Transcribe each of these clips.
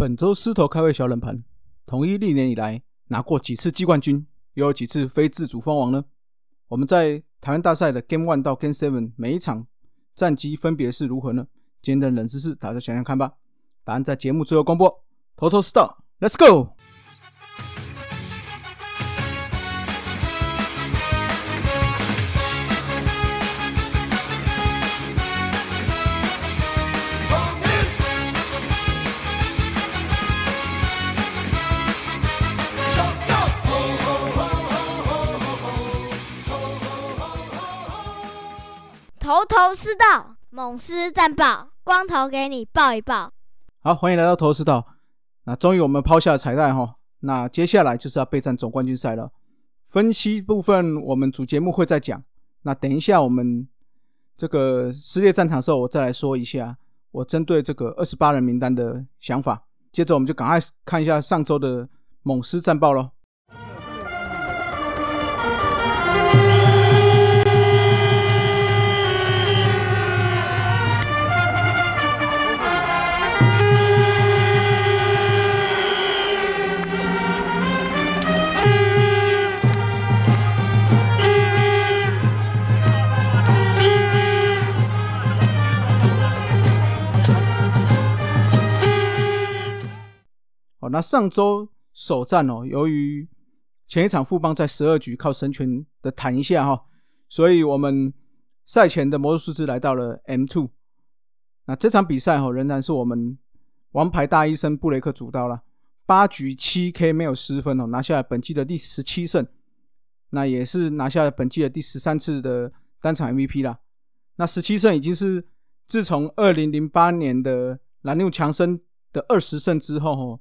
本周狮头开胃小冷盘，统一历年以来拿过几次季冠军，又有几次非自主封王呢？我们在台湾大赛的 Game One 到 Game Seven 每一场战绩分别是如何呢？今天的冷知识，大家想想看吧。答案在节目最后公布。头头是道，Let's go！头头是道，猛狮战报，光头给你报一报。好，欢迎来到头头是道。那终于我们抛下了彩蛋哈，那接下来就是要备战总冠军赛了。分析部分我们主节目会再讲。那等一下我们这个撕裂战场的时候，我再来说一下我针对这个二十八人名单的想法。接着我们就赶快看一下上周的猛狮战报喽。那上周首战哦，由于前一场富邦在十二局靠神拳的弹一下哈，所以我们赛前的魔术数字来到了 M two。那这场比赛哈，仍然是我们王牌大医生布雷克主刀了，八局七 K 没有失分哦，拿下了本季的第十七胜，那也是拿下了本季的第十三次的单场 MVP 啦。那十七胜已经是自从二零零八年的蓝牛强森的二十胜之后哦。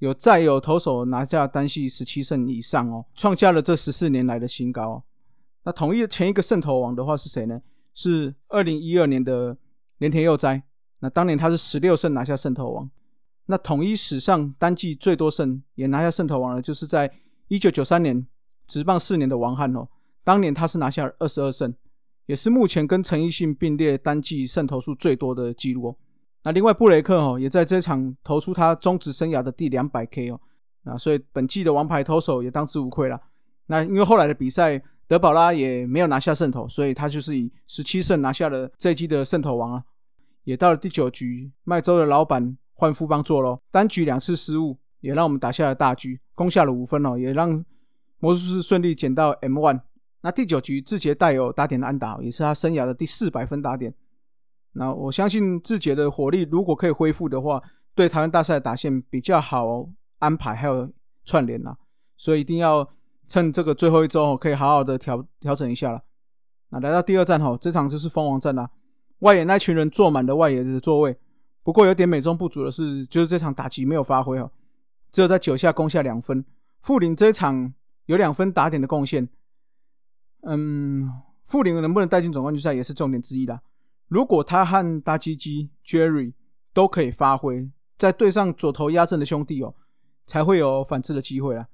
有再有投手拿下单系十七胜以上哦，创下了这十四年来的新高。那统一前一个胜投王的话是谁呢？是二零一二年的连田佑哉。那当年他是十六胜拿下胜投王。那统一史上单季最多胜也拿下胜投王的，就是在一九九三年执棒四年的王翰哦。当年他是拿下二十二胜，也是目前跟陈奕迅并列单季胜投数最多的纪录哦。那另外布雷克哦，也在这场投出他中职生涯的第两百 K 哦，啊，所以本季的王牌投手也当之无愧了。那因为后来的比赛德保拉也没有拿下胜投，所以他就是以十七胜拿下了这一季的胜投王啊。也到了第九局，麦州的老板换副帮做咯，单局两次失误，也让我们打下了大局，攻下了五分哦，也让魔术师顺利捡到 M one。那第九局志杰带有打点的安打，也是他生涯的第四百分打点。那我相信志杰的火力如果可以恢复的话，对台湾大赛打线比较好安排，还有串联啦，所以一定要趁这个最后一周可以好好的调调整一下了。那来到第二站哈，这场就是蜂王战啦，外野那群人坐满了外野的座位，不过有点美中不足的是，就是这场打击没有发挥哦，只有在九下攻下两分。富林这一场有两分打点的贡献，嗯，富林能不能带进总冠军赛也是重点之一啦。如果他和大鸡鸡 Jerry 都可以发挥，在对上左投压阵的兄弟哦，才会有反制的机会啦。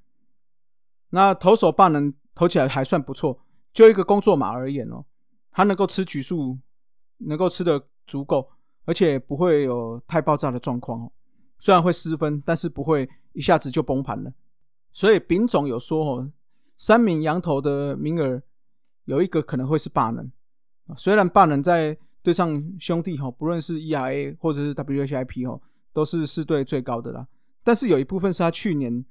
那投手霸能投起来还算不错，就一个工作码而言哦，他能够吃局数，能够吃的足够，而且不会有太爆炸的状况哦。虽然会失分，但是不会一下子就崩盘了。所以丙总有说哦，三名羊头的名额有一个可能会是霸能，虽然霸能在对上兄弟哈，不论是 ERA 或者是 WHIP 哦，都是四队最高的啦。但是有一部分是他去年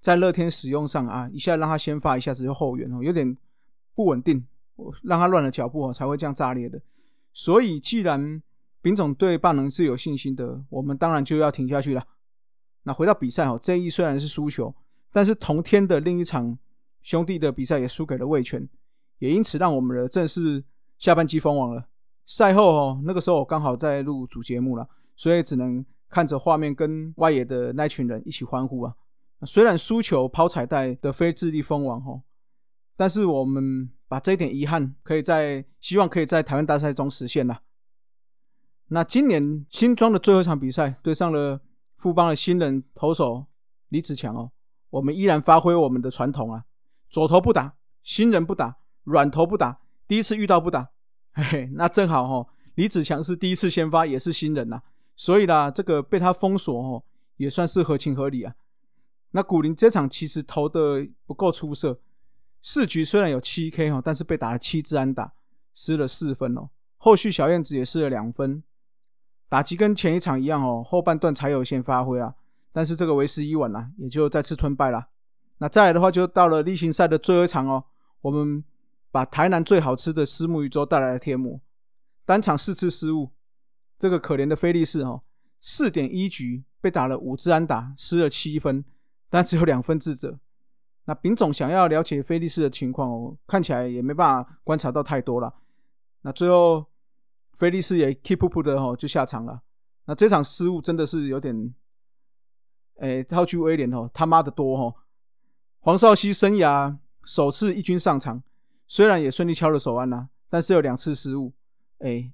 在乐天使用上啊，一下让他先发，一下子就后援哦，有点不稳定，我让他乱了脚步哦，才会这样炸裂的。所以既然丙总对霸能是有信心的，我们当然就要停下去了。那回到比赛哦，这一虽然是输球，但是同天的另一场兄弟的比赛也输给了味全，也因此让我们的正式下半季封王了。赛后哦，那个时候我刚好在录主节目了，所以只能看着画面跟外野的那群人一起欢呼啊。虽然输球抛彩带的非智力封王哦，但是我们把这一点遗憾，可以在希望可以在台湾大赛中实现了。那今年新庄的最后一场比赛，对上了富邦的新人投手李子强哦，我们依然发挥我们的传统啊，左投不打，新人不打，软投不打，第一次遇到不打。嘿嘿，那正好哈，李子强是第一次先发，也是新人呐，所以啦，这个被他封锁哦，也算是合情合理啊。那古林这场其实投的不够出色，四局虽然有七 K 哦，但是被打了七支安打，失了四分哦。后续小燕子也失了两分，打击跟前一场一样哦，后半段才有一些发挥啊。但是这个为时已晚了，也就再次吞败了。那再来的话，就到了例行赛的最后一场哦，我们把台南最好吃的虱目鱼粥带来了天母，单场四次失误，这个可怜的菲利士哦，四点一局被打了五支安打，失了七分，但只有两分自责。那丙总想要了解菲利士的情况哦，看起来也没办法观察到太多了。那最后菲利士也 keep up 的哦，就下场了。那这场失误真的是有点。哎，套句威廉哦，他妈的多哦！黄少熙生涯首次一军上场，虽然也顺利敲了手腕呐，但是有两次失误。哎，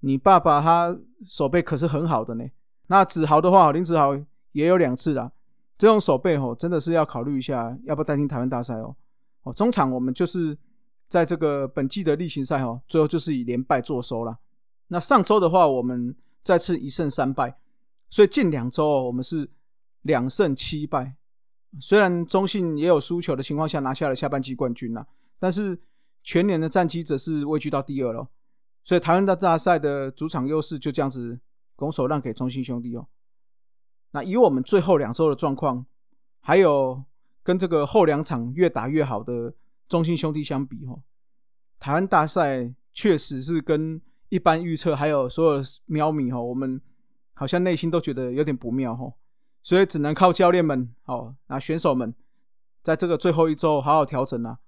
你爸爸他手背可是很好的呢。那子豪的话，林子豪也有两次啦。这种手背哦，真的是要考虑一下，要不要担心台湾大赛哦。哦，中场我们就是在这个本季的例行赛哦，最后就是以连败作收了。那上周的话，我们再次一胜三败，所以近两周哦，我们是。两胜七败，虽然中信也有输球的情况下拿下了下半季冠军呐，但是全年的战绩则是位居到第二了。所以台湾大大赛的主场优势就这样子拱手让给中信兄弟哦。那以我们最后两周的状况，还有跟这个后两场越打越好的中信兄弟相比哦，台湾大赛确实是跟一般预测还有所有喵米哈，我们好像内心都觉得有点不妙哈。所以只能靠教练们哦，那选手们在这个最后一周好好调整啊。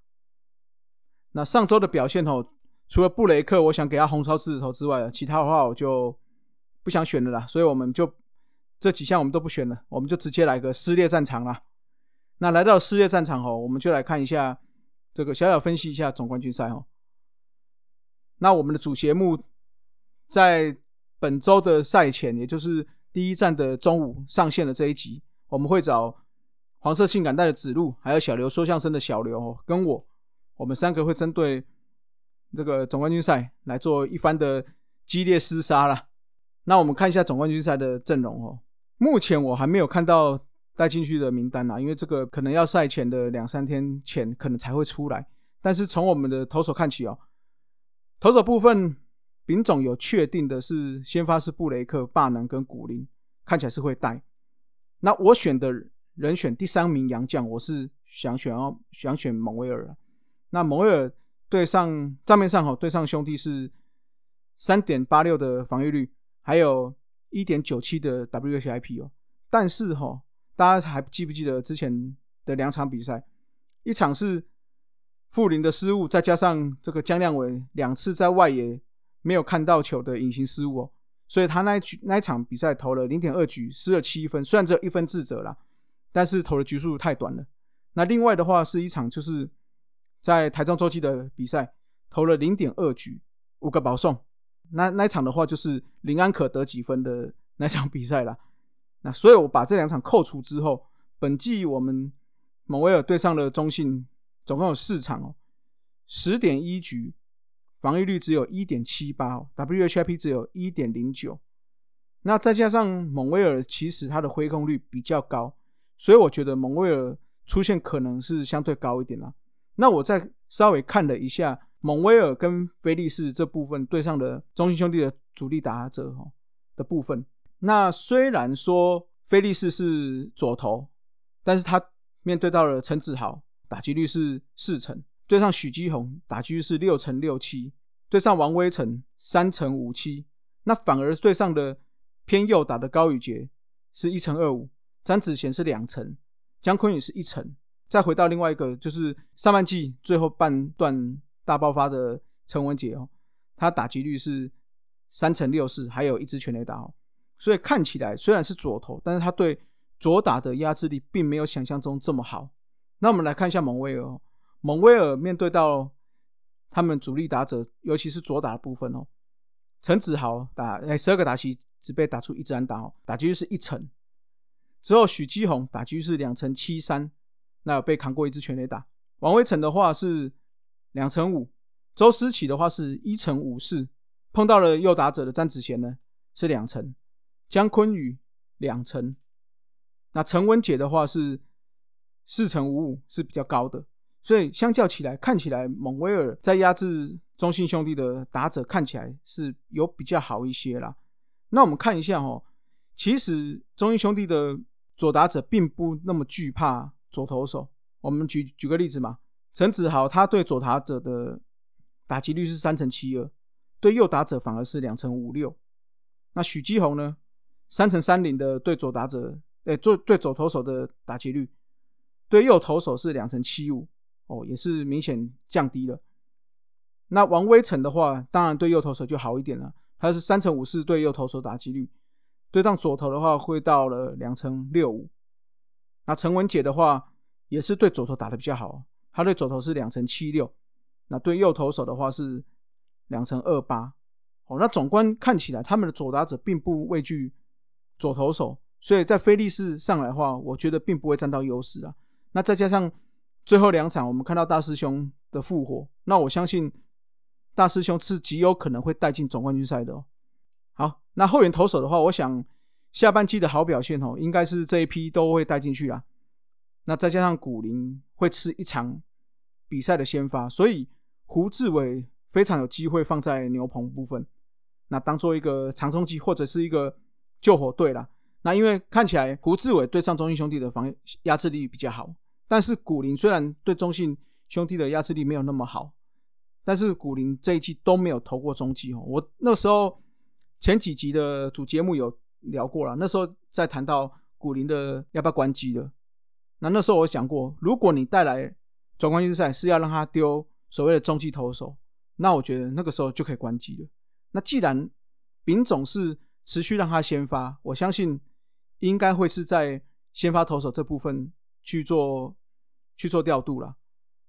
那上周的表现哦，除了布雷克，我想给他红烧狮子头之外，其他的话我就不想选了啦。所以我们就这几项我们都不选了，我们就直接来个撕裂战场啦。那来到撕裂战场哦，我们就来看一下这个小小分析一下总冠军赛哦。那我们的主节目在本周的赛前，也就是。第一站的中午上线的这一集，我们会找黄色性感带的子路，还有小刘说相声的小刘哦，跟我，我们三个会针对这个总冠军赛来做一番的激烈厮杀啦。那我们看一下总冠军赛的阵容哦，目前我还没有看到带进去的名单啊，因为这个可能要赛前的两三天前可能才会出来。但是从我们的投手看起哦，投手部分。丙总有确定的是，先发是布雷克、霸能跟古林，看起来是会带。那我选的人选第三名洋将，我是想选哦，想选蒙威尔。那蒙威尔对上账面上哈，对上兄弟是三点八六的防御率，还有一点九七的 WHIP 哦。但是哈，大家还记不记得之前的两场比赛？一场是富林的失误，再加上这个江亮伟两次在外野。没有看到球的隐形失误哦，所以他那局那一场比赛投了零点二局，失了七分，虽然只有一分自责啦，但是投的局数太短了。那另外的话是一场就是在台中周期的比赛，投了零点二局，五个保送。那那场的话就是林安可得几分的那场比赛了。那所以我把这两场扣除之后，本季我们蒙威尔对上了中信，总共有四场哦，十点一局。防御率只有一点七八，WHIP 只有一点零九，那再加上蒙威尔，其实他的挥空率比较高，所以我觉得蒙威尔出现可能是相对高一点啦。那我再稍微看了一下蒙威尔跟菲利士这部分对上的中心兄弟的主力打者哈的部分，那虽然说菲利士是左投，但是他面对到了陈子豪，打击率是四成。对上许基宏打击率是六成六七，对上王威成三成五七，那反而对上的偏右打的高宇杰是一成二五，张子贤是两成，姜昆宇是一成。再回到另外一个，就是上半季最后半段大爆发的陈文杰哦，他打击率是三乘六四，还有一支全垒打哦，所以看起来虽然是左投，但是他对左打的压制力并没有想象中这么好。那我们来看一下蒙威尔。蒙威尔面对到他们主力打者，尤其是左打的部分哦，陈子豪打哎十二个打席只被打出一支安打哦，打击率是一成。之后许基宏打击率是两成七三，那有被扛过一支全垒打。王威成的话是两成五，周思齐的话是一成五四，碰到了右打者的詹子贤呢是两成，姜坤宇两成，那陈文杰的话是四成五五，是比较高的。所以相较起来，看起来蒙威尔在压制中信兄弟的打者，看起来是有比较好一些啦。那我们看一下哦，其实中信兄弟的左打者并不那么惧怕左投手。我们举举个例子嘛，陈子豪他对左打者的打击率是三成七二，对右打者反而是两成五六。那许基宏呢，三成三零的对左打者，诶，对对左投手的打击率，对右投手是两成七五，哦，也是明显降低了。那王威成的话，当然对右投手就好一点了，他是三成五四对右投手打击率，对上左投的话会到了两成六五。那陈文杰的话。也是对左投打的比较好，他对左投是两成七六，那对右投手的话是两成二八。哦，那总观看起来，他们的左打者并不畏惧左投手，所以在菲利士上来的话，我觉得并不会占到优势啊。那再加上最后两场，我们看到大师兄的复活，那我相信大师兄是极有可能会带进总冠军赛的哦。好，那后援投手的话，我想下半季的好表现哦，应该是这一批都会带进去啦。那再加上古林会吃一场比赛的先发，所以胡志伟非常有机会放在牛棚部分，那当做一个长冲击或者是一个救火队啦。那因为看起来胡志伟对上中信兄弟的防压制力比较好，但是古林虽然对中信兄弟的压制力没有那么好，但是古林这一季都没有投过中继哦。我那时候前几集的主节目有聊过了，那时候在谈到古林的要不要关机了。那那时候我讲过，如果你带来总冠军赛是要让他丢所谓的中继投手，那我觉得那个时候就可以关机了。那既然丙总是持续让他先发，我相信应该会是在先发投手这部分去做去做调度了。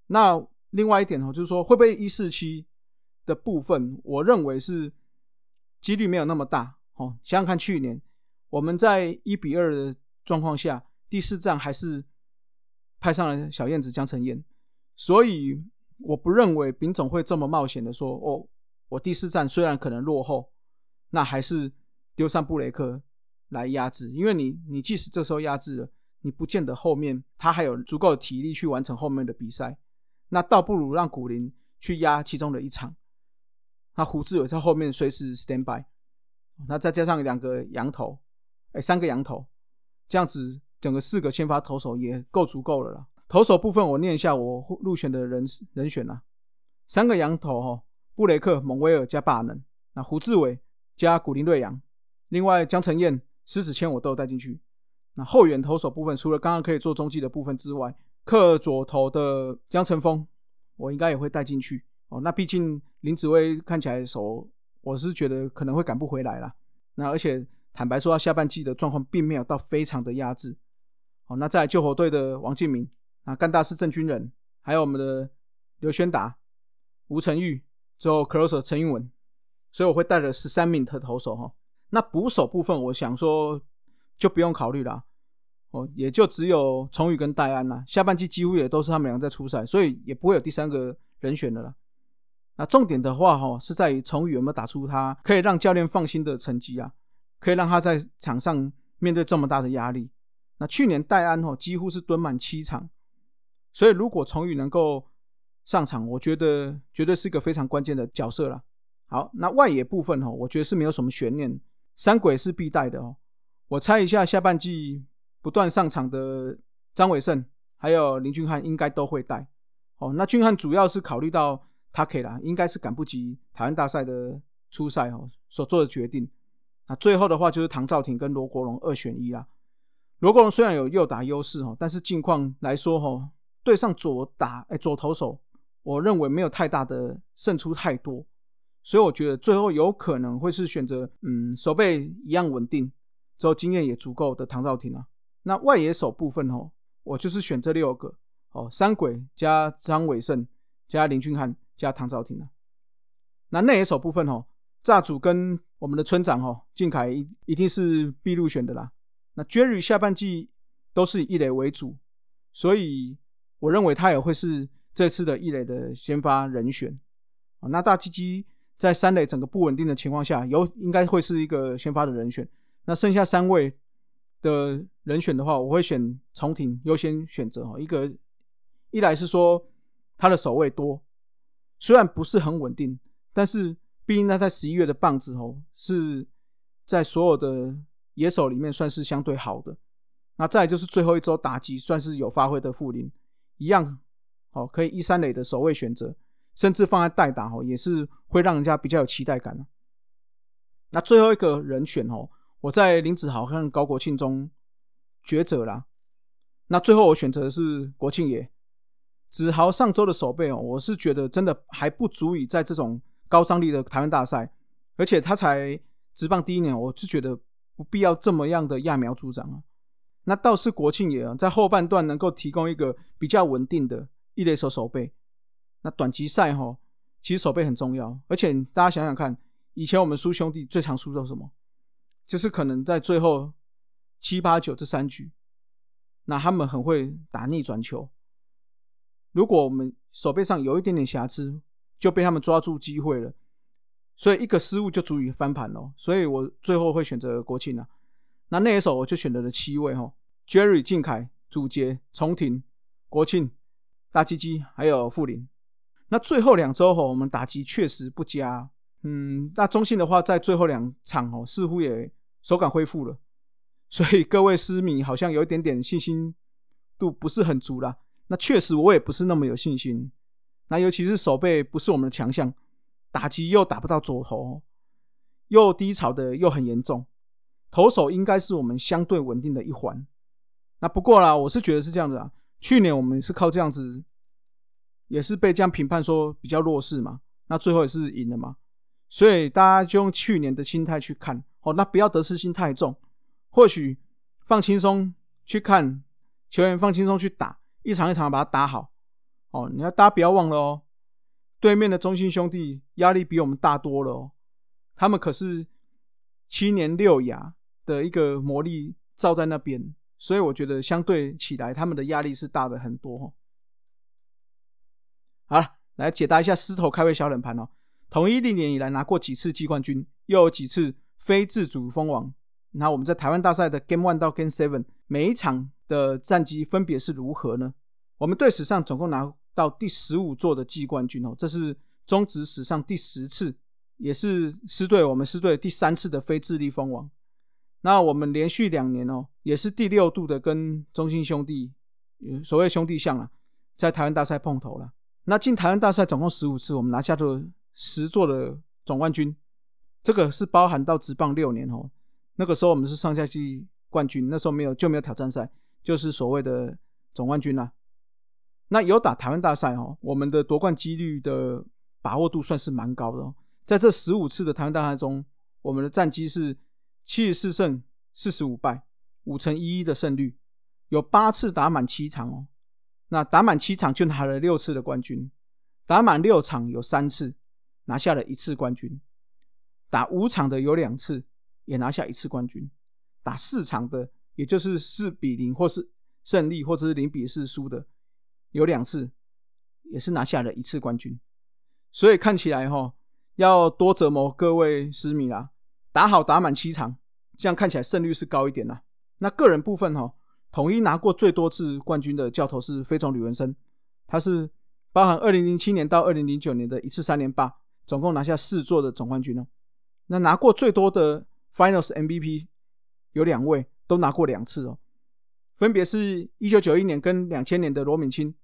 那另外一点哦，就是说会不会一四七的部分，我认为是几率没有那么大哦。想想看，去年我们在一比二的状况下，第四战还是。派上了小燕子江承燕，所以我不认为丙总会这么冒险的说：“哦，我第四站虽然可能落后，那还是丢上布雷克来压制，因为你你即使这时候压制了，你不见得后面他还有足够的体力去完成后面的比赛，那倒不如让古林去压其中的一场，那胡志伟在后面随时 stand by，那再加上两个羊头，哎，三个羊头，这样子。”整个四个先发投手也够足够了啦。投手部分我念一下我入选的人人选啦，三个羊头哈，布雷克、蒙威尔加巴能，那胡志伟加古林瑞阳，另外江承彦、狮子谦我都有带进去。那后援投手部分，除了刚刚可以做中继的部分之外，克左投的江晨峰，我应该也会带进去哦。那毕竟林子威看起来手，我是觉得可能会赶不回来了。那而且坦白说，他下半季的状况并没有到非常的压制。好，那在救火队的王建明啊，干大是郑军人，还有我们的刘轩达、吴成玉，之后 closer 陈英文，所以我会带了十三名的投手哈。那捕手部分，我想说就不用考虑了，哦，也就只有崇宇跟戴安啦。下半季几乎也都是他们两个在出赛，所以也不会有第三个人选的了。那重点的话哈，是在于崇宇有没有打出他可以让教练放心的成绩啊，可以让他在场上面对这么大的压力。那去年戴安哦几乎是蹲满七场，所以如果崇宇能够上场，我觉得绝对是一个非常关键的角色了。好，那外野部分哦，我觉得是没有什么悬念，三鬼是必带的哦。我猜一下，下半季不断上场的张伟胜还有林俊汉应该都会带。哦，那俊汉主要是考虑到他可以啦，应该是赶不及台湾大赛的初赛哦所做的决定。那最后的话就是唐兆廷跟罗国荣二选一啦。罗国荣虽然有右打优势哦，但是近况来说哈，对上左打哎左投手，我认为没有太大的胜出太多，所以我觉得最后有可能会是选择嗯手背一样稳定，之后经验也足够的唐兆廷啊。那外野手部分哦，我就是选这六个哦，三鬼加张伟胜加林俊汉加唐兆廷啊。那内野手部分哦，炸主跟我们的村长哦，靖凯一一定是必入选的啦。那 Jerry 下半季都是以一垒为主，所以我认为他也会是这次的一垒的先发人选啊。那大鸡鸡在三垒整个不稳定的情况下，有应该会是一个先发的人选。那剩下三位的人选的话，我会选重庭优先选择哈。一个一来是说他的守卫多，虽然不是很稳定，但是毕竟他在十一月的棒子哦是在所有的野手里面算是相对好的。那再就是最后一周打击算是有发挥的富林，一样哦，可以一三垒的守卫选择，甚至放在代打哦，也是会让人家比较有期待感那最后一个人选哦，我在林子豪和高国庆中抉择啦。那最后我选择的是国庆爷。子豪上周的守备哦，我是觉得真的还不足以在这种高张力的台湾大赛，而且他才执棒第一年，我就觉得不必要这么样的揠苗助长啊。那倒是国庆也，在后半段能够提供一个比较稳定的一垒手守备。那短期赛哈，其实守备很重要，而且大家想想看。以前我们输兄弟最常输到什么？就是可能在最后七八九这三局，那他们很会打逆转球。如果我们手背上有一点点瑕疵，就被他们抓住机会了。所以一个失误就足以翻盘哦。所以我最后会选择国庆啊。那那一手我就选择了七位哈：Jerry、靖凯、祖杰、重庭、国庆、大鸡鸡，还有富林。那最后两周哈，我们打击确实不佳。嗯，那中信的话，在最后两场哦，似乎也手感恢复了，所以各位私迷好像有一点点信心度不是很足啦。那确实我也不是那么有信心。那尤其是手背不是我们的强项，打击又打不到左投，又低潮的又很严重，投手应该是我们相对稳定的一环。那不过啦，我是觉得是这样子啊。去年我们是靠这样子，也是被这样评判说比较弱势嘛，那最后也是赢了嘛。所以大家就用去年的心态去看哦，那不要得失心太重，或许放轻松去看球员，放轻松去打，一场一场把它打好哦。你要大家不要忘了哦，对面的中信兄弟压力比我们大多了哦，他们可是七年六亚的一个魔力罩在那边，所以我觉得相对起来他们的压力是大的很多。好了，来解答一下狮头开胃小冷盘哦。统一历年以来拿过几次季冠军，又有几次非自主封王。那我们在台湾大赛的 Game One 到 Game Seven 每一场的战绩分别是如何呢？我们队史上总共拿到第十五座的季冠军哦，这是中职史上第十次，也是师队我们师队第三次的非智力封王。那我们连续两年哦，也是第六度的跟中信兄弟，所谓兄弟象啊，在台湾大赛碰头了。那进台湾大赛总共十五次，我们拿下的。十座的总冠军，这个是包含到职棒六年哦。那个时候我们是上下季冠军，那时候没有就没有挑战赛，就是所谓的总冠军啦。那有打台湾大赛哦，我们的夺冠几率的把握度算是蛮高的哦。在这十五次的台湾大赛中，我们的战绩是七十四胜四十五败，五成一一的胜率，有八次打满七场哦。那打满七场就拿了六次的冠军，打满六场有三次。拿下了一次冠军，打五场的有两次，也拿下一次冠军；打四场的，也就是四比零或是胜利，或者是零比四输的，有两次，也是拿下了一次冠军。所以看起来哈，要多折磨各位师迷啦，打好打满七场，这样看起来胜率是高一点啦。那个人部分哈，统一拿过最多次冠军的教头是飞总吕文生，他是包含二零零七年到二零零九年的一次三连霸。总共拿下四座的总冠军哦。那拿过最多的 Finals MVP 有两位，都拿过两次哦，分别是一九九一年跟两千年的罗敏清，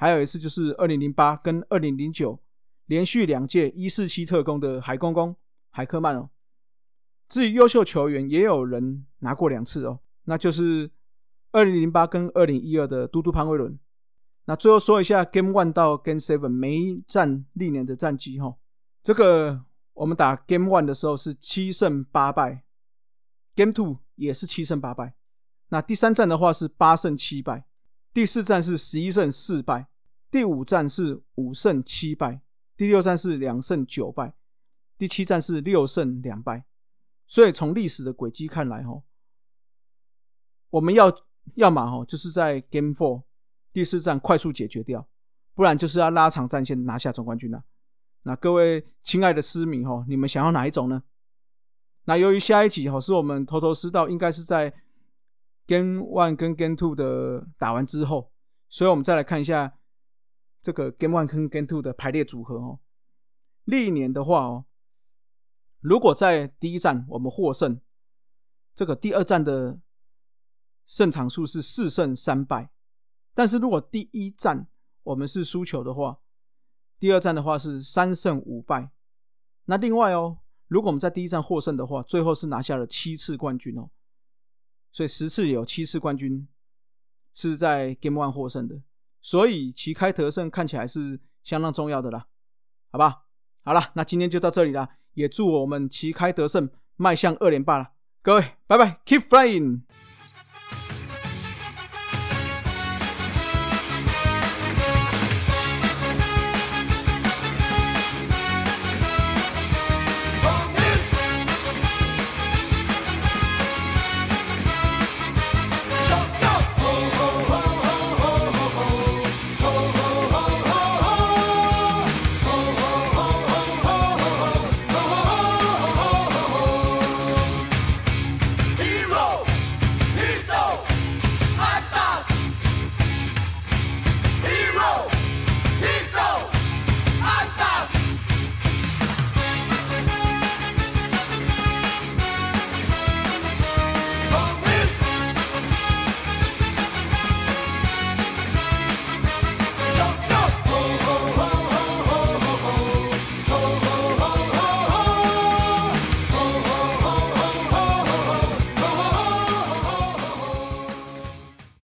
还有一次就是二零零八跟二零零九连续两届一四七特工的海公公海克曼哦。至于优秀球员，也有人拿过两次哦，那就是二零零八跟二零一二的嘟嘟潘威伦。那最后说一下 Game One 到 Game Seven 每一战历年的战绩哈。这个我们打 Game One 的时候是七胜八败，Game Two 也是七胜八败。那第三战的话是八胜七败，第四战是十一胜四败，第五战是五胜七败，第六战是两胜九败，第七战是六胜两败。所以从历史的轨迹看来，哈，我们要要么哈就是在 Game Four 第四战快速解决掉，不然就是要拉长战线拿下总冠军了。那各位亲爱的师迷哈，你们想要哪一种呢？那由于下一集哈是我们头头是道，应该是在 Game One 跟 Game Two 的打完之后，所以我们再来看一下这个 Game One 跟 Game Two 的排列组合哦。历年的话哦，如果在第一站我们获胜，这个第二站的胜场数是四胜三败。但是如果第一站我们是输球的话，第二站的话是三胜五败。那另外哦，如果我们在第一站获胜的话，最后是拿下了七次冠军哦。所以十次有七次冠军是在 Game One 获胜的，所以旗开得胜看起来是相当重要的啦，好吧？好了，那今天就到这里了，也祝我们旗开得胜，迈向二连霸了。各位，拜拜，Keep flying。